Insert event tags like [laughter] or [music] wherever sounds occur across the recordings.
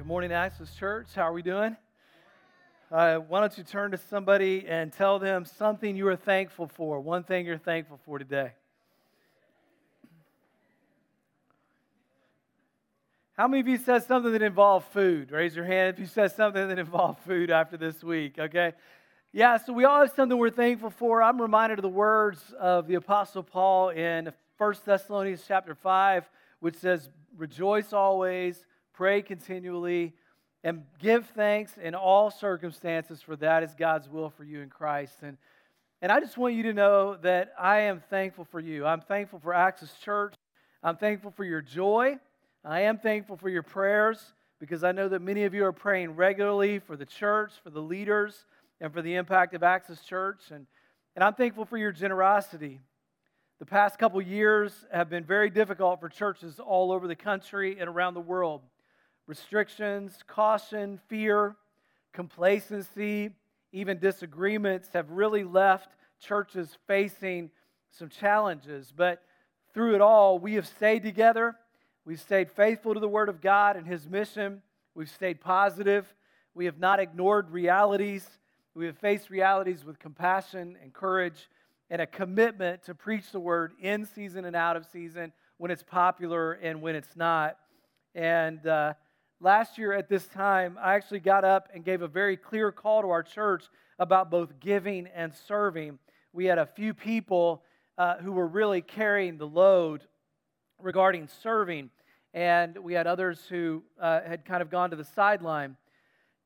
Good morning, Access Church. How are we doing? Uh, why don't you turn to somebody and tell them something you are thankful for, one thing you're thankful for today? How many of you said something that involved food? Raise your hand if you said something that involved food after this week, okay? Yeah, so we all have something we're thankful for. I'm reminded of the words of the Apostle Paul in 1 Thessalonians chapter 5, which says, Rejoice always, pray continually, and give thanks in all circumstances, for that is God's will for you in Christ. And, and I just want you to know that I am thankful for you. I'm thankful for Access Church. I'm thankful for your joy. I am thankful for your prayers because I know that many of you are praying regularly for the church, for the leaders and for the impact of Access Church. And, and I'm thankful for your generosity. The past couple years have been very difficult for churches all over the country and around the world. Restrictions, caution, fear, complacency, even disagreements have really left churches facing some challenges. But through it all, we have stayed together. We've stayed faithful to the Word of God and His mission. We've stayed positive. We have not ignored realities. We have faced realities with compassion and courage and a commitment to preach the word in season and out of season when it's popular and when it's not. And uh, last year at this time, I actually got up and gave a very clear call to our church about both giving and serving. We had a few people uh, who were really carrying the load regarding serving, and we had others who uh, had kind of gone to the sideline.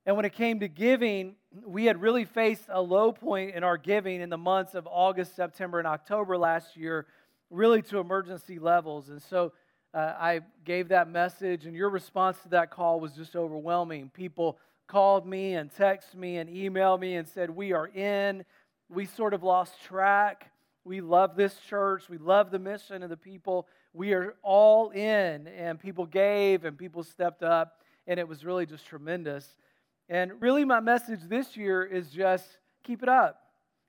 And when it came to giving, we had really faced a low point in our giving in the months of August, September, and October last year, really to emergency levels. And so uh, I gave that message, and your response to that call was just overwhelming. People called me and texted me and emailed me and said, We are in. We sort of lost track. We love this church. We love the mission and the people. We are all in. And people gave and people stepped up, and it was really just tremendous. And really, my message this year is just keep it up.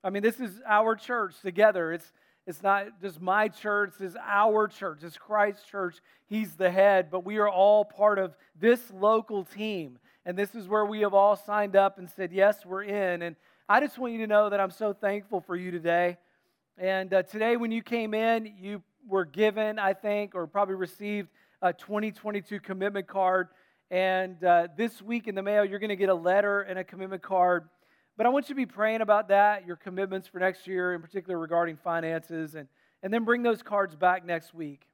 I mean, this is our church together. It's, it's not just my church, it's our church. It's Christ's church. He's the head, but we are all part of this local team. And this is where we have all signed up and said, Yes, we're in. And I just want you to know that I'm so thankful for you today. And uh, today, when you came in, you were given, I think, or probably received a 2022 commitment card and uh, this week in the mail, you're going to get a letter and a commitment card. But I want you to be praying about that, your commitments for next year, in particular regarding finances, and, and then bring those cards back next week.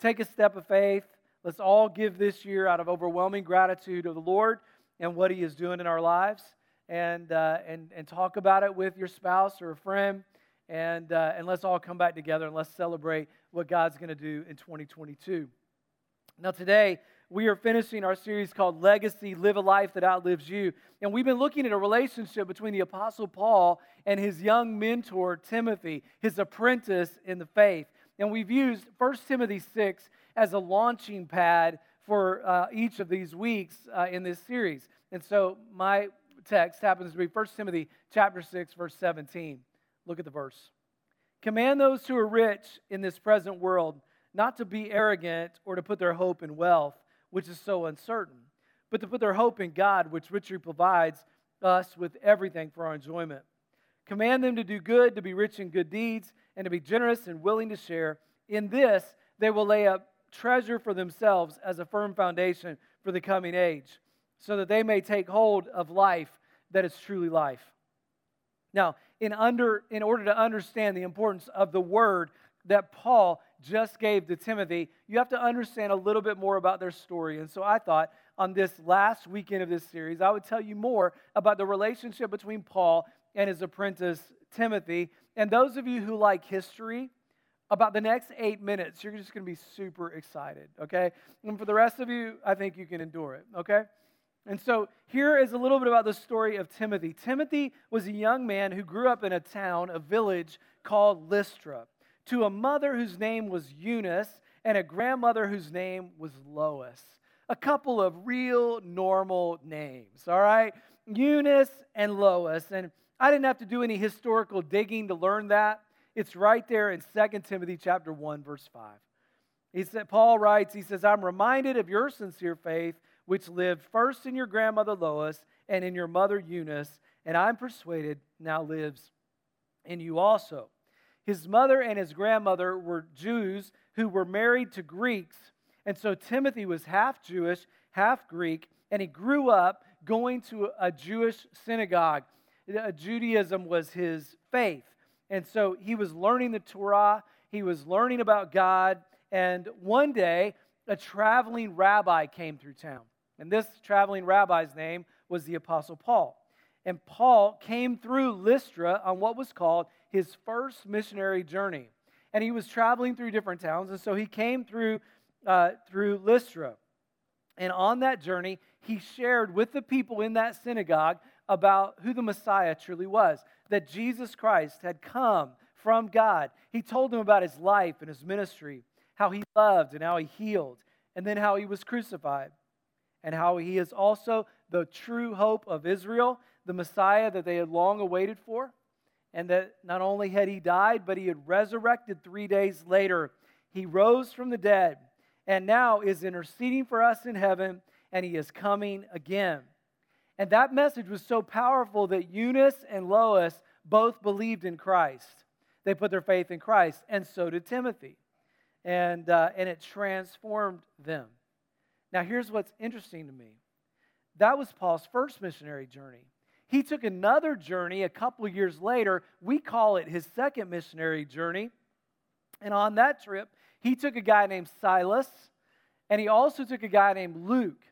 Take a step of faith. Let's all give this year out of overwhelming gratitude of the Lord and what He is doing in our lives, and, uh, and, and talk about it with your spouse or a friend. And, uh, and let's all come back together and let's celebrate what God's going to do in 2022. Now, today, we are finishing our series called Legacy Live a Life That Outlives You. And we've been looking at a relationship between the Apostle Paul and his young mentor, Timothy, his apprentice in the faith. And we've used 1 Timothy 6 as a launching pad for uh, each of these weeks uh, in this series. And so my text happens to be 1 Timothy chapter 6 verse 17. Look at the verse. Command those who are rich in this present world not to be arrogant or to put their hope in wealth which is so uncertain, but to put their hope in God, which richly provides us with everything for our enjoyment. Command them to do good, to be rich in good deeds, and to be generous and willing to share. In this, they will lay up treasure for themselves as a firm foundation for the coming age, so that they may take hold of life that is truly life. Now, in, under, in order to understand the importance of the word that Paul just gave to Timothy, you have to understand a little bit more about their story. And so I thought on this last weekend of this series, I would tell you more about the relationship between Paul and his apprentice Timothy. And those of you who like history, about the next eight minutes, you're just going to be super excited, okay? And for the rest of you, I think you can endure it, okay? And so here is a little bit about the story of Timothy. Timothy was a young man who grew up in a town, a village called Lystra to a mother whose name was Eunice and a grandmother whose name was Lois. A couple of real normal names, all right? Eunice and Lois. And I didn't have to do any historical digging to learn that. It's right there in 2 Timothy chapter 1 verse 5. He said Paul writes, he says, "I'm reminded of your sincere faith which lived first in your grandmother Lois and in your mother Eunice, and I'm persuaded now lives in you also. His mother and his grandmother were Jews who were married to Greeks, and so Timothy was half Jewish, half Greek, and he grew up going to a Jewish synagogue. Uh, Judaism was his faith. And so he was learning the Torah, he was learning about God, and one day a traveling rabbi came through town. And this traveling rabbi's name was the Apostle Paul. And Paul came through Lystra on what was called his first missionary journey. And he was traveling through different towns, and so he came through, uh, through Lystra. And on that journey, he shared with the people in that synagogue about who the Messiah truly was, that Jesus Christ had come from God. He told them about his life and his ministry, how he loved and how he healed, and then how he was crucified, and how he is also the true hope of Israel, the Messiah that they had long awaited for, and that not only had he died, but he had resurrected three days later. He rose from the dead and now is interceding for us in heaven, and he is coming again. And that message was so powerful that Eunice and Lois both believed in Christ. They put their faith in Christ, and so did Timothy. And, uh, and it transformed them. Now, here's what's interesting to me that was Paul's first missionary journey. He took another journey a couple years later. We call it his second missionary journey. And on that trip, he took a guy named Silas, and he also took a guy named Luke.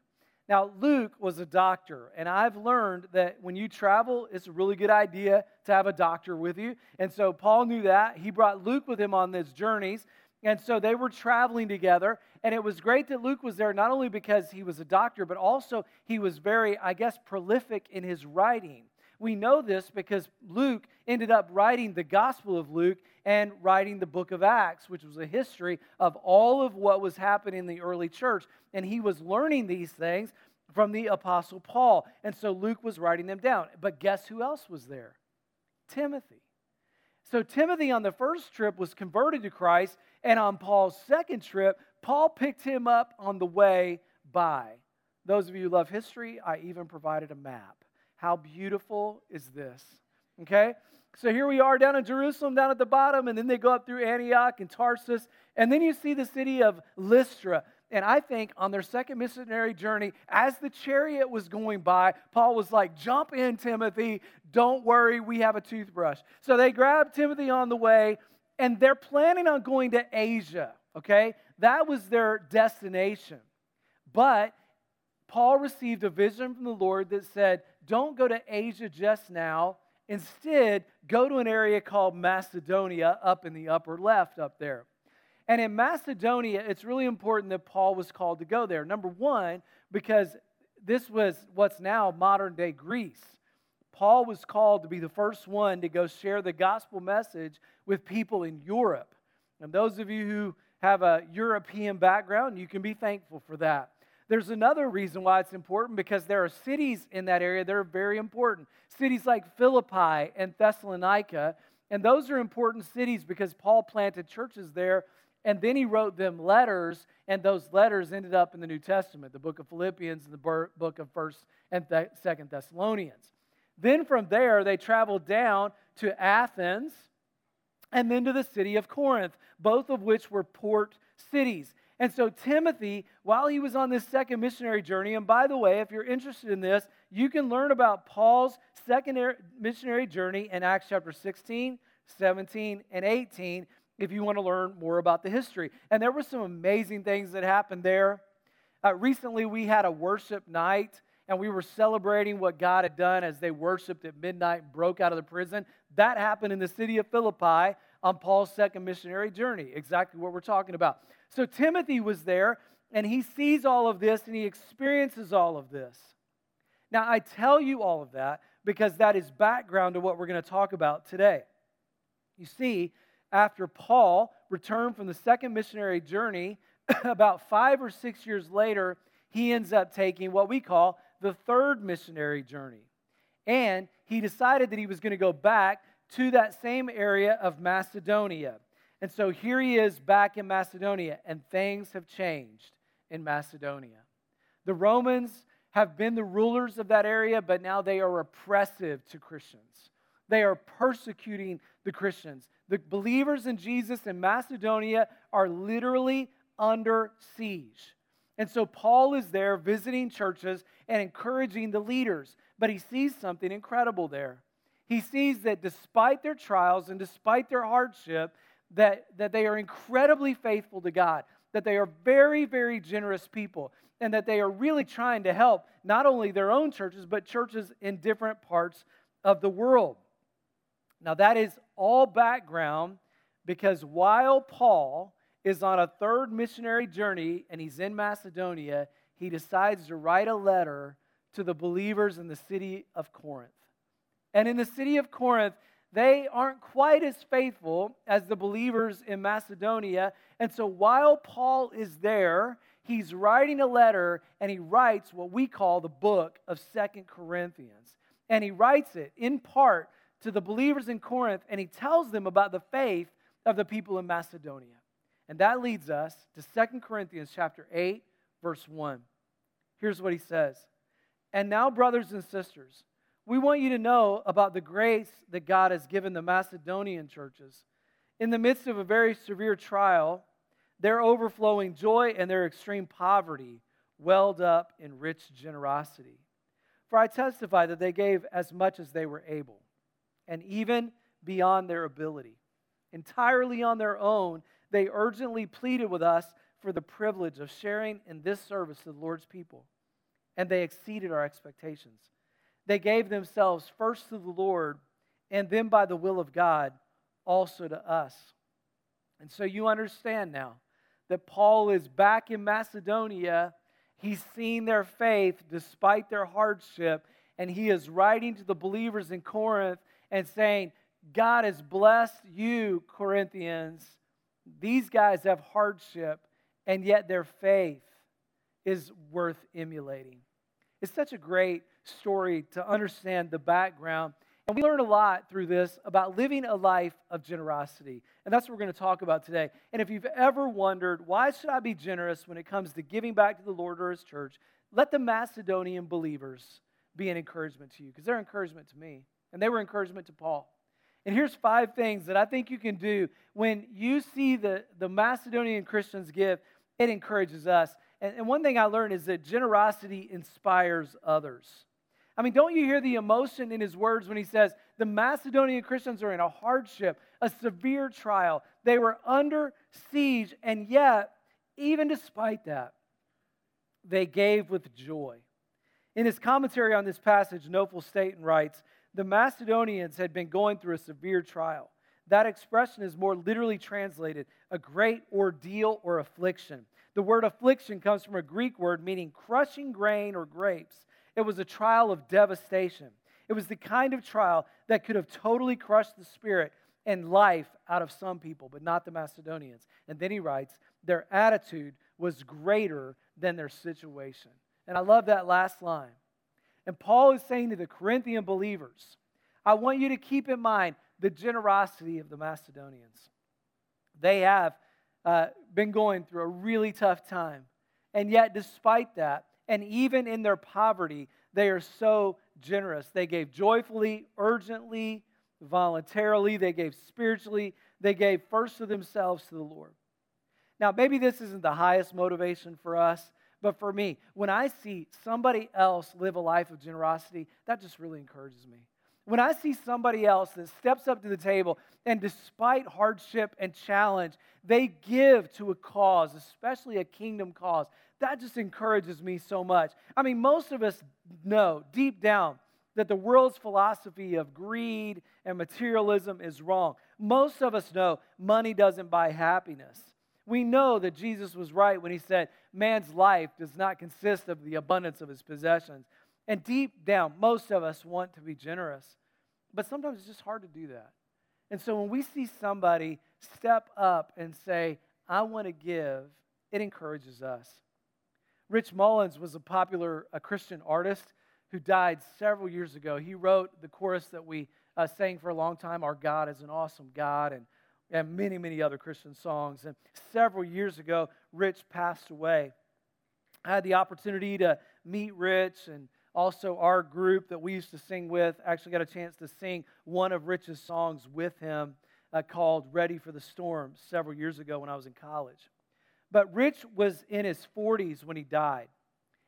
Now, Luke was a doctor, and I've learned that when you travel, it's a really good idea to have a doctor with you. And so Paul knew that. He brought Luke with him on these journeys. And so they were traveling together. And it was great that Luke was there, not only because he was a doctor, but also he was very, I guess, prolific in his writing. We know this because Luke ended up writing the Gospel of Luke and writing the book of Acts, which was a history of all of what was happening in the early church. And he was learning these things from the Apostle Paul. And so Luke was writing them down. But guess who else was there? Timothy. So Timothy on the first trip was converted to Christ, and on Paul's second trip, Paul picked him up on the way by. Those of you who love history, I even provided a map. How beautiful is this? Okay? So here we are down in Jerusalem, down at the bottom, and then they go up through Antioch and Tarsus, and then you see the city of Lystra. And I think on their second missionary journey, as the chariot was going by, Paul was like, Jump in, Timothy. Don't worry, we have a toothbrush. So they grab Timothy on the way, and they're planning on going to Asia, okay? That was their destination. But Paul received a vision from the Lord that said, Don't go to Asia just now Instead, go to an area called Macedonia up in the upper left up there. And in Macedonia, it's really important that Paul was called to go there. Number one, because this was what's now modern day Greece. Paul was called to be the first one to go share the gospel message with people in Europe. And those of you who have a European background, you can be thankful for that. There's another reason why it's important because there are cities in that area that are very important. Cities like Philippi and Thessalonica. And those are important cities because Paul planted churches there and then he wrote them letters, and those letters ended up in the New Testament, the book of Philippians and the book of 1st and 2nd Thessalonians. Then from there, they traveled down to Athens and then to the city of Corinth, both of which were port cities. And so, Timothy, while he was on this second missionary journey, and by the way, if you're interested in this, you can learn about Paul's second missionary journey in Acts chapter 16, 17, and 18 if you want to learn more about the history. And there were some amazing things that happened there. Uh, recently, we had a worship night and we were celebrating what God had done as they worshiped at midnight and broke out of the prison. That happened in the city of Philippi on Paul's second missionary journey, exactly what we're talking about. So Timothy was there, and he sees all of this and he experiences all of this. Now, I tell you all of that because that is background to what we're going to talk about today. You see, after Paul returned from the second missionary journey, [coughs] about five or six years later, he ends up taking what we call the third missionary journey. And he decided that he was going to go back to that same area of Macedonia. And so here he is back in Macedonia, and things have changed in Macedonia. The Romans have been the rulers of that area, but now they are oppressive to Christians. They are persecuting the Christians. The believers in Jesus in Macedonia are literally under siege. And so Paul is there visiting churches and encouraging the leaders, but he sees something incredible there. He sees that despite their trials and despite their hardship, that, that they are incredibly faithful to God, that they are very, very generous people, and that they are really trying to help not only their own churches, but churches in different parts of the world. Now, that is all background because while Paul is on a third missionary journey and he's in Macedonia, he decides to write a letter to the believers in the city of Corinth. And in the city of Corinth, they aren't quite as faithful as the believers in Macedonia. And so while Paul is there, he's writing a letter and he writes what we call the book of Second Corinthians. And he writes it in part to the believers in Corinth and he tells them about the faith of the people in Macedonia. And that leads us to Second Corinthians chapter 8 verse 1. Here's what he says. And now brothers and sisters, we want you to know about the grace that God has given the Macedonian churches. In the midst of a very severe trial, their overflowing joy and their extreme poverty welled up in rich generosity. For I testify that they gave as much as they were able, and even beyond their ability. Entirely on their own, they urgently pleaded with us for the privilege of sharing in this service to the Lord's people, and they exceeded our expectations. They gave themselves first to the Lord, and then by the will of God, also to us. And so you understand now that Paul is back in Macedonia. He's seen their faith despite their hardship, and he is writing to the believers in Corinth and saying, God has blessed you, Corinthians. These guys have hardship, and yet their faith is worth emulating. It's such a great story to understand the background. And we learn a lot through this about living a life of generosity. And that's what we're going to talk about today. And if you've ever wondered, why should I be generous when it comes to giving back to the Lord or His church? Let the Macedonian believers be an encouragement to you because they're encouragement to me. And they were encouragement to Paul. And here's five things that I think you can do when you see the, the Macedonian Christians give, it encourages us. And, and one thing I learned is that generosity inspires others. I mean, don't you hear the emotion in his words when he says, the Macedonian Christians are in a hardship, a severe trial. They were under siege, and yet, even despite that, they gave with joy. In his commentary on this passage, Knofel Staton writes The Macedonians had been going through a severe trial. That expression is more literally translated a great ordeal or affliction. The word affliction comes from a Greek word meaning crushing grain or grapes. It was a trial of devastation. It was the kind of trial that could have totally crushed the spirit and life out of some people, but not the Macedonians. And then he writes, their attitude was greater than their situation. And I love that last line. And Paul is saying to the Corinthian believers, I want you to keep in mind the generosity of the Macedonians. They have uh, been going through a really tough time. And yet, despite that, and even in their poverty, they are so generous. They gave joyfully, urgently, voluntarily, they gave spiritually, they gave first of themselves to the Lord. Now, maybe this isn't the highest motivation for us, but for me, when I see somebody else live a life of generosity, that just really encourages me. When I see somebody else that steps up to the table and despite hardship and challenge, they give to a cause, especially a kingdom cause, that just encourages me so much. I mean, most of us know deep down that the world's philosophy of greed and materialism is wrong. Most of us know money doesn't buy happiness. We know that Jesus was right when he said, Man's life does not consist of the abundance of his possessions. And deep down, most of us want to be generous. But sometimes it's just hard to do that. And so when we see somebody step up and say, I want to give, it encourages us. Rich Mullins was a popular a Christian artist who died several years ago. He wrote the chorus that we uh, sang for a long time, Our God is an Awesome God, and, and many, many other Christian songs. And several years ago, Rich passed away. I had the opportunity to meet Rich and also our group that we used to sing with actually got a chance to sing one of Rich's songs with him uh, called Ready for the Storm several years ago when I was in college. But Rich was in his 40s when he died,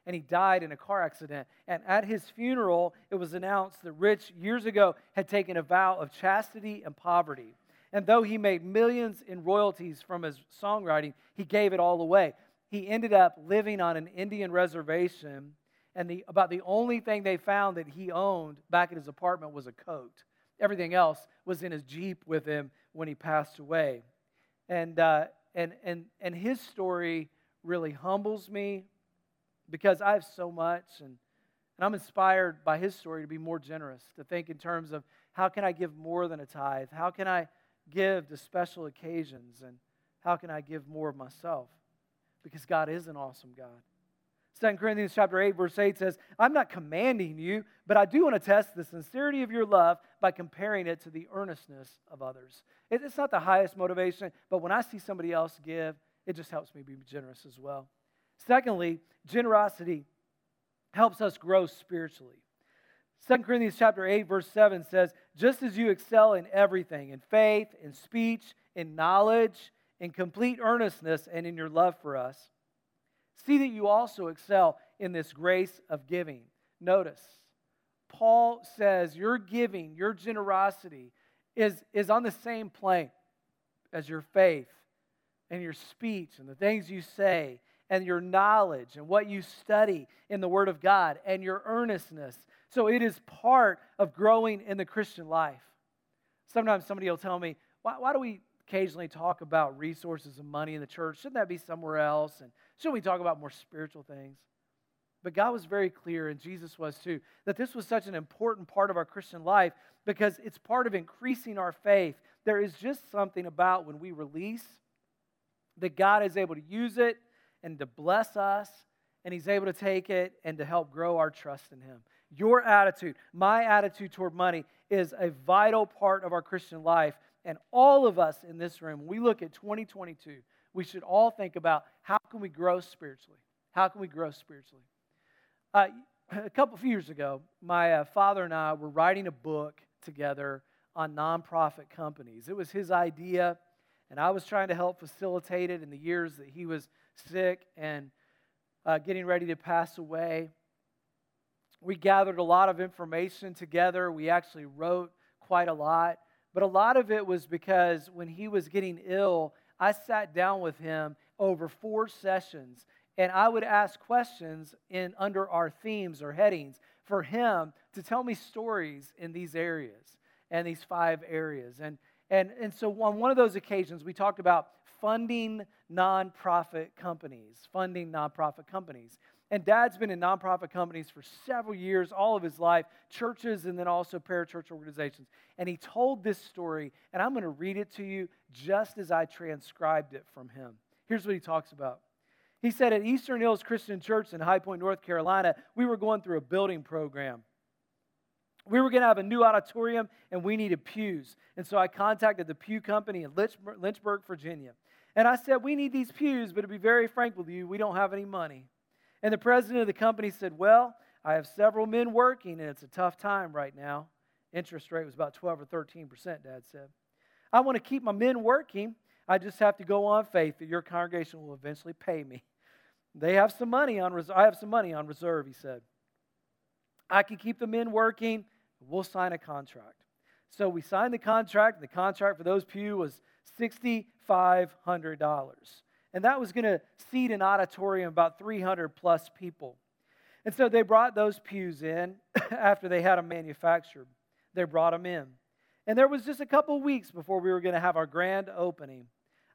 and he died in a car accident. And at his funeral, it was announced that Rich, years ago, had taken a vow of chastity and poverty. And though he made millions in royalties from his songwriting, he gave it all away. He ended up living on an Indian reservation, and the, about the only thing they found that he owned back at his apartment was a coat. Everything else was in his Jeep with him when he passed away. And, uh, and, and, and his story really humbles me because I have so much, and, and I'm inspired by his story to be more generous, to think in terms of how can I give more than a tithe? How can I give to special occasions? And how can I give more of myself? Because God is an awesome God. 2 Corinthians chapter 8, verse 8 says, I'm not commanding you, but I do want to test the sincerity of your love by comparing it to the earnestness of others. It's not the highest motivation, but when I see somebody else give, it just helps me be generous as well. Secondly, generosity helps us grow spiritually. 2 Corinthians chapter 8, verse 7 says, Just as you excel in everything, in faith, in speech, in knowledge, in complete earnestness, and in your love for us, See that you also excel in this grace of giving. Notice, Paul says your giving, your generosity is, is on the same plane as your faith and your speech and the things you say and your knowledge and what you study in the Word of God and your earnestness. So it is part of growing in the Christian life. Sometimes somebody will tell me, why, why do we occasionally talk about resources and money in the church? Shouldn't that be somewhere else? And Shouldn't we talk about more spiritual things? But God was very clear, and Jesus was too, that this was such an important part of our Christian life because it's part of increasing our faith. There is just something about when we release that God is able to use it and to bless us, and He's able to take it and to help grow our trust in Him. Your attitude, my attitude toward money, is a vital part of our Christian life. And all of us in this room, we look at 2022, we should all think about how can we grow spiritually? How can we grow spiritually? Uh, [laughs] a couple of years ago, my uh, father and I were writing a book together on nonprofit companies. It was his idea, and I was trying to help facilitate it in the years that he was sick and uh, getting ready to pass away. We gathered a lot of information together. We actually wrote quite a lot, but a lot of it was because when he was getting ill, I sat down with him over four sessions and I would ask questions in under our themes or headings for him to tell me stories in these areas and these five areas. And and and so on one of those occasions we talked about funding nonprofit companies, funding nonprofit companies. And dad's been in nonprofit companies for several years, all of his life, churches and then also parachurch organizations. And he told this story, and I'm going to read it to you just as I transcribed it from him. Here's what he talks about. He said at Eastern Hills Christian Church in High Point, North Carolina, we were going through a building program. We were going to have a new auditorium and we needed pews. And so I contacted the pew company in Lynchburg, Virginia. And I said, We need these pews, but to be very frank with you, we don't have any money. And the president of the company said, Well, I have several men working, and it's a tough time right now. Interest rate was about 12 or 13 percent, Dad said. I want to keep my men working. I just have to go on faith that your congregation will eventually pay me. They have some money on reserve. I have some money on reserve, he said. I can keep the men working. We'll sign a contract. So we signed the contract. The contract for those pew was $6,500 and that was going to seat an auditorium about 300 plus people. And so they brought those pews in [laughs] after they had them manufactured. They brought them in. And there was just a couple weeks before we were going to have our grand opening.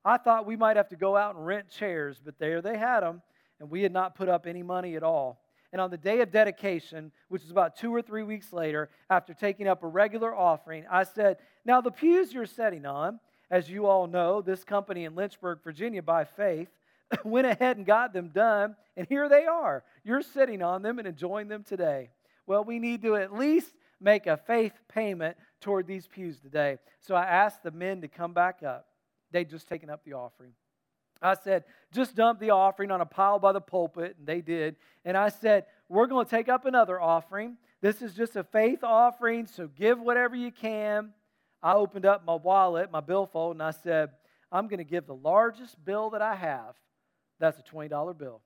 I thought we might have to go out and rent chairs, but there they had them, and we had not put up any money at all. And on the day of dedication, which was about two or three weeks later, after taking up a regular offering, I said, Now, the pews you're setting on, as you all know, this company in Lynchburg, Virginia, by faith, [coughs] went ahead and got them done, and here they are. You're sitting on them and enjoying them today. Well, we need to at least make a faith payment toward these pews today. So I asked the men to come back up. They'd just taken up the offering. I said, just dump the offering on a pile by the pulpit, and they did. And I said, we're going to take up another offering. This is just a faith offering, so give whatever you can. I opened up my wallet, my billfold, and I said, I'm going to give the largest bill that I have. That's a $20 bill.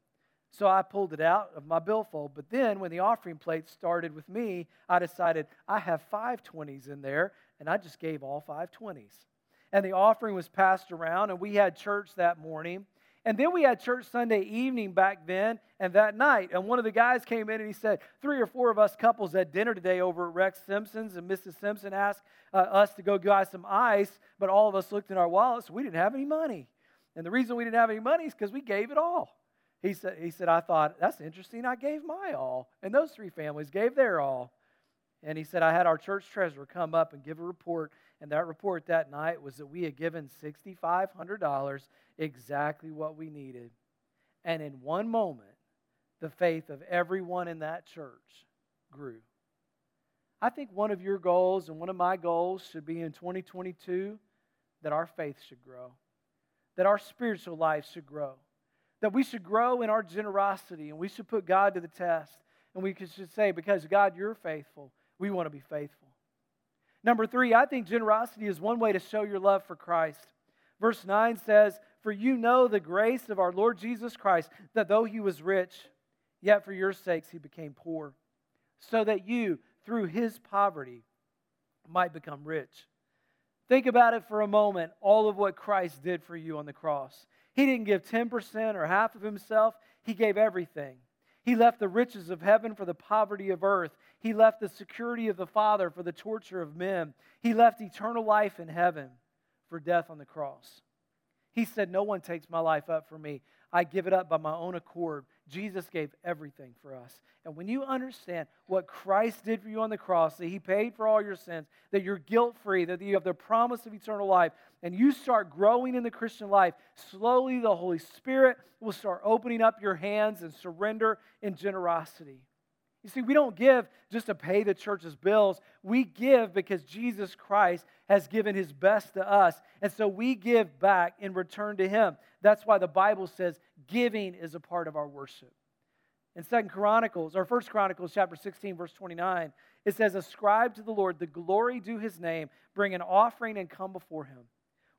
So I pulled it out of my billfold. But then when the offering plate started with me, I decided I have five 20s in there, and I just gave all five 20s. And the offering was passed around, and we had church that morning. And then we had church Sunday evening back then and that night. And one of the guys came in and he said, Three or four of us couples had dinner today over at Rex Simpson's, and Mrs. Simpson asked uh, us to go buy some ice, but all of us looked in our wallets. We didn't have any money. And the reason we didn't have any money is because we gave it all. He said, he said, I thought, that's interesting. I gave my all. And those three families gave their all. And he said, I had our church treasurer come up and give a report. And that report that night was that we had given $6,500 exactly what we needed. And in one moment, the faith of everyone in that church grew. I think one of your goals and one of my goals should be in 2022 that our faith should grow, that our spiritual life should grow, that we should grow in our generosity and we should put God to the test. And we should say, because God, you're faithful, we want to be faithful. Number three, I think generosity is one way to show your love for Christ. Verse 9 says, For you know the grace of our Lord Jesus Christ, that though he was rich, yet for your sakes he became poor, so that you, through his poverty, might become rich. Think about it for a moment all of what Christ did for you on the cross. He didn't give 10% or half of himself, he gave everything. He left the riches of heaven for the poverty of earth. He left the security of the Father for the torture of men. He left eternal life in heaven for death on the cross. He said, No one takes my life up for me. I give it up by my own accord. Jesus gave everything for us. And when you understand what Christ did for you on the cross, that He paid for all your sins, that you're guilt free, that you have the promise of eternal life, and you start growing in the Christian life, slowly the Holy Spirit will start opening up your hands and surrender in generosity. You see, we don't give just to pay the church's bills. We give because Jesus Christ has given his best to us. And so we give back in return to him. That's why the Bible says giving is a part of our worship. In Second Chronicles, or First Chronicles chapter 16, verse 29, it says, Ascribe to the Lord the glory due his name, bring an offering and come before him.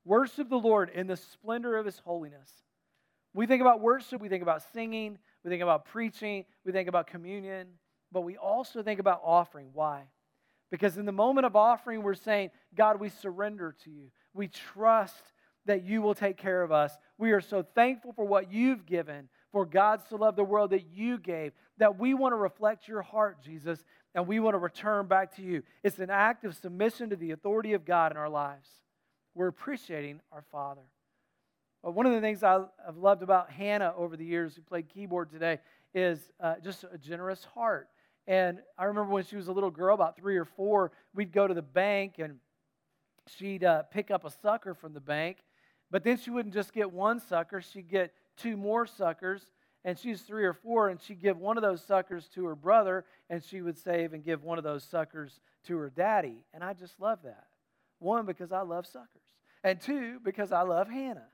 Worship the Lord in the splendor of his holiness. We think about worship, we think about singing, we think about preaching, we think about communion but we also think about offering. Why? Because in the moment of offering, we're saying, God, we surrender to you. We trust that you will take care of us. We are so thankful for what you've given, for God so loved the world that you gave, that we want to reflect your heart, Jesus, and we want to return back to you. It's an act of submission to the authority of God in our lives. We're appreciating our Father. But one of the things I've loved about Hannah over the years, who played keyboard today, is uh, just a generous heart. And I remember when she was a little girl, about three or four, we'd go to the bank and she'd uh, pick up a sucker from the bank. But then she wouldn't just get one sucker, she'd get two more suckers. And she's three or four, and she'd give one of those suckers to her brother, and she would save and give one of those suckers to her daddy. And I just love that. One, because I love suckers, and two, because I love Hannah.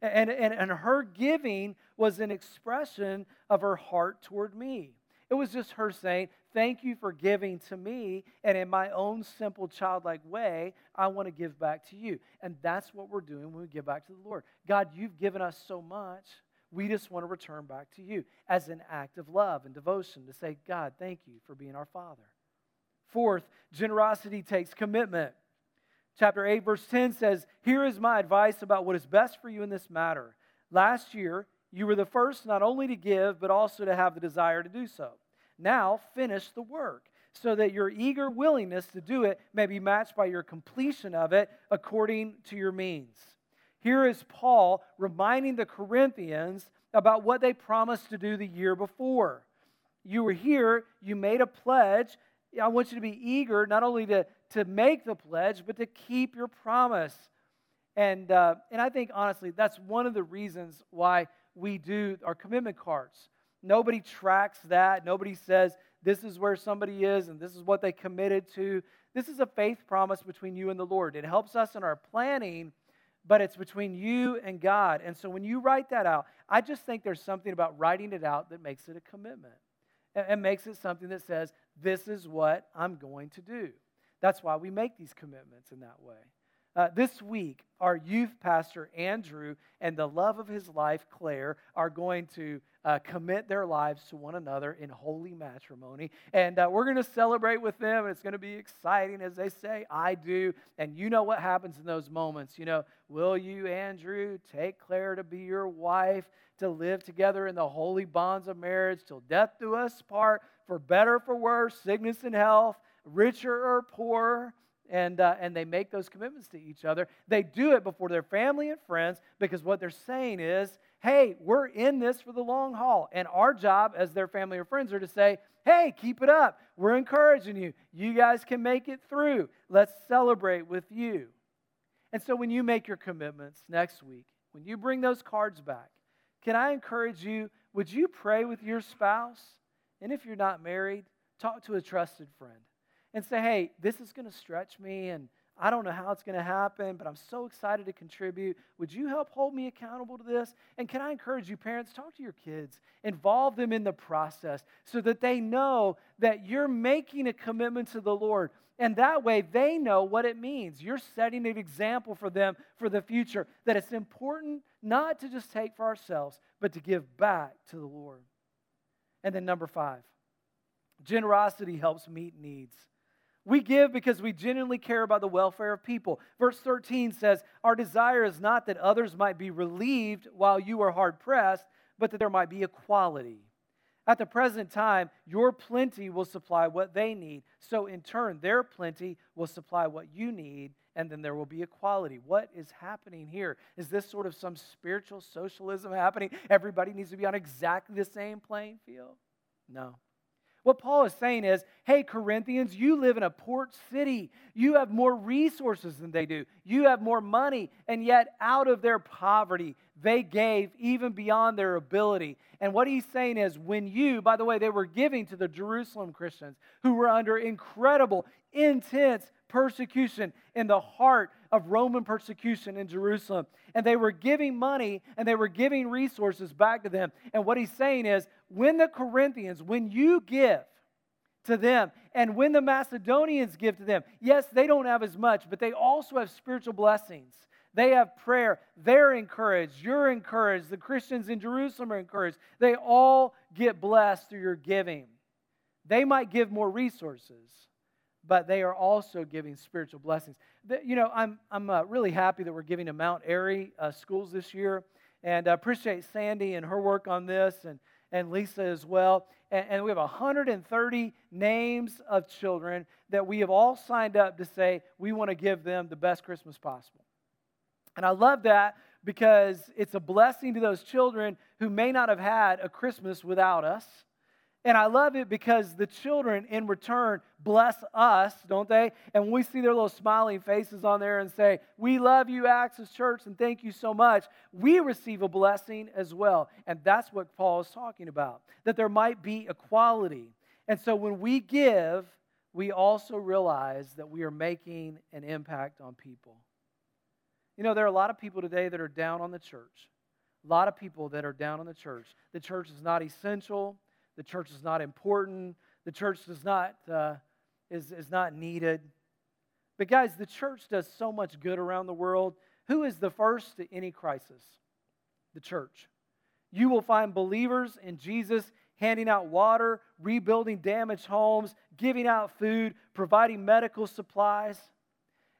And, and, and her giving was an expression of her heart toward me. It was just her saying, Thank you for giving to me. And in my own simple, childlike way, I want to give back to you. And that's what we're doing when we give back to the Lord. God, you've given us so much. We just want to return back to you as an act of love and devotion to say, God, thank you for being our Father. Fourth, generosity takes commitment. Chapter 8, verse 10 says, Here is my advice about what is best for you in this matter. Last year, you were the first not only to give, but also to have the desire to do so. Now finish the work, so that your eager willingness to do it may be matched by your completion of it according to your means. Here is Paul reminding the Corinthians about what they promised to do the year before. You were here, you made a pledge. I want you to be eager not only to, to make the pledge, but to keep your promise. And, uh, and I think, honestly, that's one of the reasons why we do our commitment cards. Nobody tracks that. Nobody says this is where somebody is and this is what they committed to. This is a faith promise between you and the Lord. It helps us in our planning, but it's between you and God. And so when you write that out, I just think there's something about writing it out that makes it a commitment and makes it something that says, this is what I'm going to do. That's why we make these commitments in that way. Uh, this week, our youth pastor, Andrew, and the love of his life, Claire, are going to uh, commit their lives to one another in holy matrimony. And uh, we're going to celebrate with them, and it's going to be exciting as they say, I do. And you know what happens in those moments. You know, will you, Andrew, take Claire to be your wife, to live together in the holy bonds of marriage till death do us part, for better, for worse, sickness and health, richer or poorer? And, uh, and they make those commitments to each other. They do it before their family and friends because what they're saying is, hey, we're in this for the long haul. And our job as their family or friends are to say, hey, keep it up. We're encouraging you. You guys can make it through. Let's celebrate with you. And so when you make your commitments next week, when you bring those cards back, can I encourage you? Would you pray with your spouse? And if you're not married, talk to a trusted friend and say, hey, this is going to stretch me and I don't know how it's going to happen, but I'm so excited to contribute. Would you help hold me accountable to this? And can I encourage you, parents, talk to your kids, involve them in the process so that they know that you're making a commitment to the Lord. And that way they know what it means. You're setting an example for them for the future that it's important not to just take for ourselves, but to give back to the Lord. And then, number five, generosity helps meet needs. We give because we genuinely care about the welfare of people. Verse 13 says, Our desire is not that others might be relieved while you are hard pressed, but that there might be equality. At the present time, your plenty will supply what they need. So, in turn, their plenty will supply what you need, and then there will be equality. What is happening here? Is this sort of some spiritual socialism happening? Everybody needs to be on exactly the same playing field? No. What Paul is saying is, hey, Corinthians, you live in a port city. You have more resources than they do. You have more money. And yet, out of their poverty, they gave even beyond their ability. And what he's saying is, when you, by the way, they were giving to the Jerusalem Christians who were under incredible, intense persecution in the heart of Roman persecution in Jerusalem. And they were giving money and they were giving resources back to them. And what he's saying is when the Corinthians, when you give to them, and when the Macedonians give to them, yes, they don't have as much, but they also have spiritual blessings. They have prayer. They're encouraged. You're encouraged. The Christians in Jerusalem are encouraged. They all get blessed through your giving. They might give more resources, but they are also giving spiritual blessings. The, you know, I'm, I'm uh, really happy that we're giving to Mount Airy uh, schools this year, and I appreciate Sandy and her work on this, and, and Lisa as well. And, and we have 130 names of children that we have all signed up to say we want to give them the best Christmas possible. And I love that because it's a blessing to those children who may not have had a Christmas without us and I love it because the children in return bless us, don't they? And when we see their little smiling faces on there and say, We love you, Access Church, and thank you so much, we receive a blessing as well. And that's what Paul is talking about, that there might be equality. And so when we give, we also realize that we are making an impact on people. You know, there are a lot of people today that are down on the church. A lot of people that are down on the church. The church is not essential the church is not important, the church does not, uh, is, is not needed. But, guys, the church does so much good around the world. Who is the first to any crisis? The church. You will find believers in Jesus handing out water, rebuilding damaged homes, giving out food, providing medical supplies.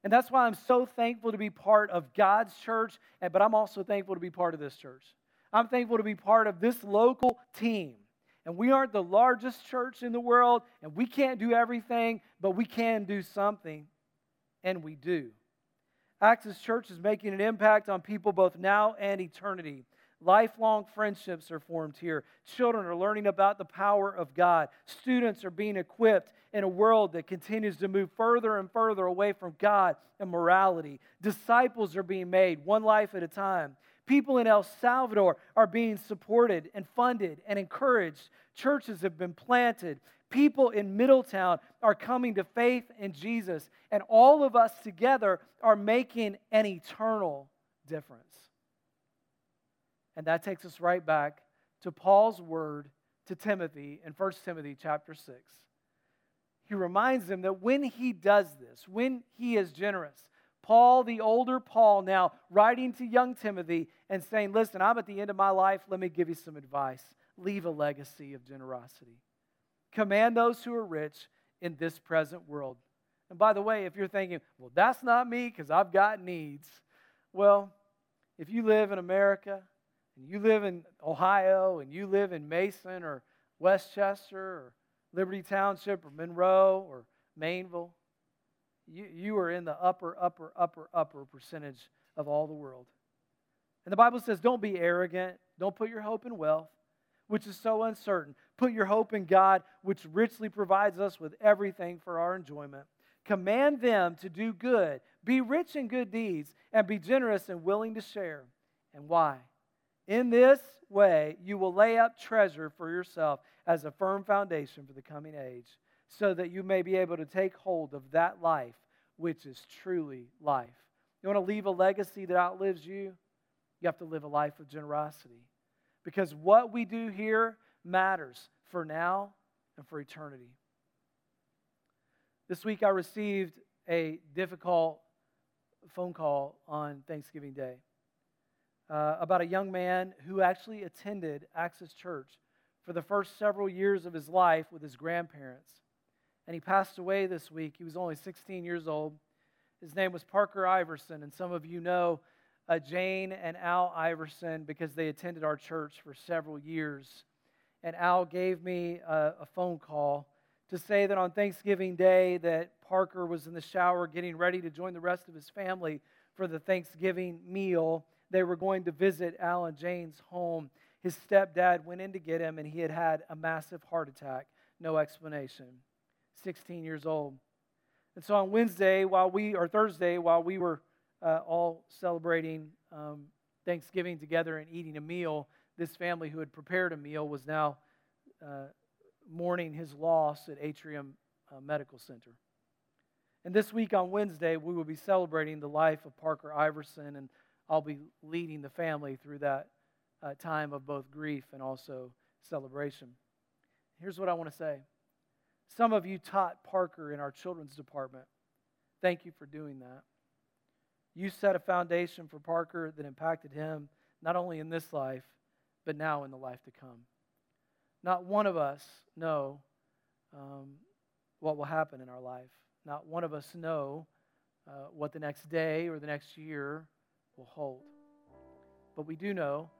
And that's why I'm so thankful to be part of God's church, but I'm also thankful to be part of this church. I'm thankful to be part of this local team and we aren't the largest church in the world, and we can't do everything, but we can do something, and we do. Access Church is making an impact on people both now and eternity. Lifelong friendships are formed here. Children are learning about the power of God. Students are being equipped in a world that continues to move further and further away from God and morality. Disciples are being made one life at a time. People in El Salvador are being supported and funded and encouraged. Churches have been planted. People in Middletown are coming to faith in Jesus. And all of us together are making an eternal difference. And that takes us right back to Paul's word to Timothy in 1 Timothy chapter 6. He reminds him that when he does this, when he is generous, Paul, the older Paul, now writing to young Timothy and saying, Listen, I'm at the end of my life. Let me give you some advice. Leave a legacy of generosity. Command those who are rich in this present world. And by the way, if you're thinking, well, that's not me because I've got needs. Well, if you live in America and you live in Ohio and you live in Mason or West Chester or Liberty Township or Monroe or Maineville, you, you are in the upper, upper, upper, upper percentage of all the world. And the Bible says, don't be arrogant. Don't put your hope in wealth, which is so uncertain. Put your hope in God, which richly provides us with everything for our enjoyment. Command them to do good, be rich in good deeds, and be generous and willing to share. And why? In this way, you will lay up treasure for yourself as a firm foundation for the coming age so that you may be able to take hold of that life which is truly life. You want to leave a legacy that outlives you? You have to live a life of generosity. Because what we do here matters for now and for eternity. This week I received a difficult phone call on Thanksgiving Day uh, about a young man who actually attended Access Church for the first several years of his life with his grandparents and he passed away this week. He was only 16 years old. His name was Parker Iverson, and some of you know uh, Jane and Al Iverson because they attended our church for several years. And Al gave me a, a phone call to say that on Thanksgiving Day that Parker was in the shower getting ready to join the rest of his family for the Thanksgiving meal. They were going to visit Al and Jane's home. His stepdad went in to get him, and he had had a massive heart attack. No explanation. 16 years old. And so on Wednesday, while we, or Thursday, while we were uh, all celebrating um, Thanksgiving together and eating a meal, this family who had prepared a meal was now uh, mourning his loss at Atrium uh, Medical Center. And this week on Wednesday, we will be celebrating the life of Parker Iverson, and I'll be leading the family through that uh, time of both grief and also celebration. Here's what I want to say some of you taught Parker in our children's department. Thank you for doing that. You set a foundation for Parker that impacted him not only in this life, but now in the life to come. Not one of us know um, what will happen in our life. Not one of us know uh, what the next day or the next year will hold. But we do know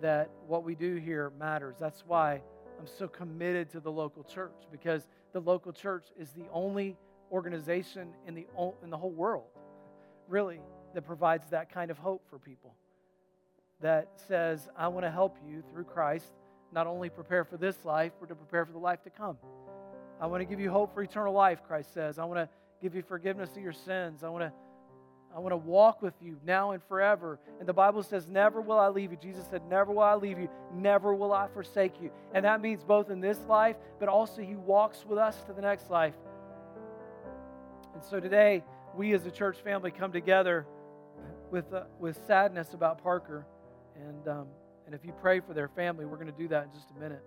that what we do here matters. That's why I'm so committed to the local church because the local church is the only organization in the, in the whole world, really, that provides that kind of hope for people. That says, I want to help you through Christ not only prepare for this life, but to prepare for the life to come. I want to give you hope for eternal life, Christ says. I want to give you forgiveness of your sins. I want to I want to walk with you now and forever. And the Bible says, Never will I leave you. Jesus said, Never will I leave you. Never will I forsake you. And that means both in this life, but also He walks with us to the next life. And so today, we as a church family come together with, uh, with sadness about Parker. And, um, and if you pray for their family, we're going to do that in just a minute.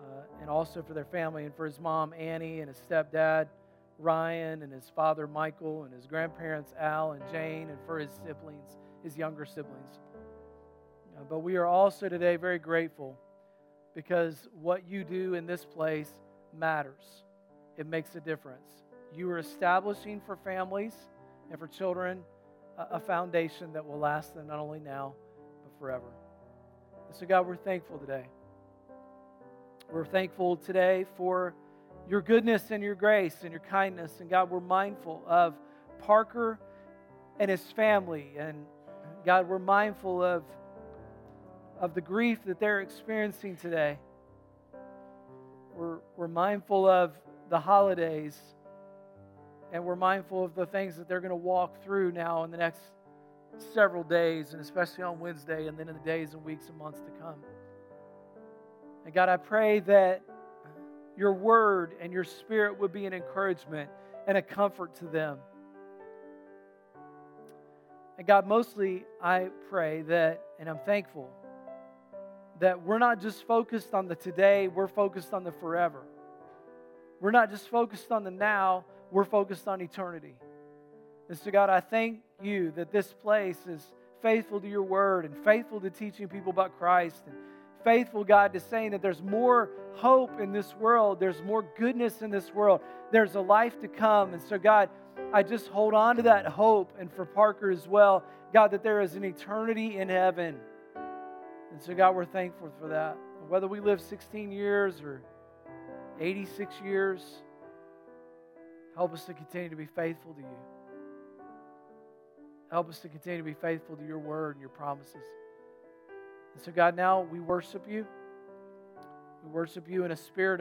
Uh, and also for their family and for his mom, Annie, and his stepdad. Ryan and his father Michael and his grandparents Al and Jane and for his siblings, his younger siblings. Uh, but we are also today very grateful because what you do in this place matters. It makes a difference. You are establishing for families and for children a, a foundation that will last them not only now, but forever. And so, God, we're thankful today. We're thankful today for your goodness and your grace and your kindness. And God, we're mindful of Parker and his family. And God, we're mindful of, of the grief that they're experiencing today. We're, we're mindful of the holidays. And we're mindful of the things that they're going to walk through now in the next several days, and especially on Wednesday, and then in the days and weeks and months to come. And God, I pray that your word and your spirit would be an encouragement and a comfort to them. And God, mostly I pray that, and I'm thankful, that we're not just focused on the today, we're focused on the forever. We're not just focused on the now, we're focused on eternity. And so, God, I thank you that this place is faithful to your word and faithful to teaching people about Christ and faithful, God, to saying that there's more hope in this world, there's more goodness in this world, there's a life to come. And so, God, I just hold on to that hope and for Parker as well, God, that there is an eternity in heaven. And so, God, we're thankful for that. Whether we live 16 years or 86 years, help us to continue to be faithful to you. Help us to continue to be faithful to your word and your promises. And so, God, now we worship you. We worship you in a spirit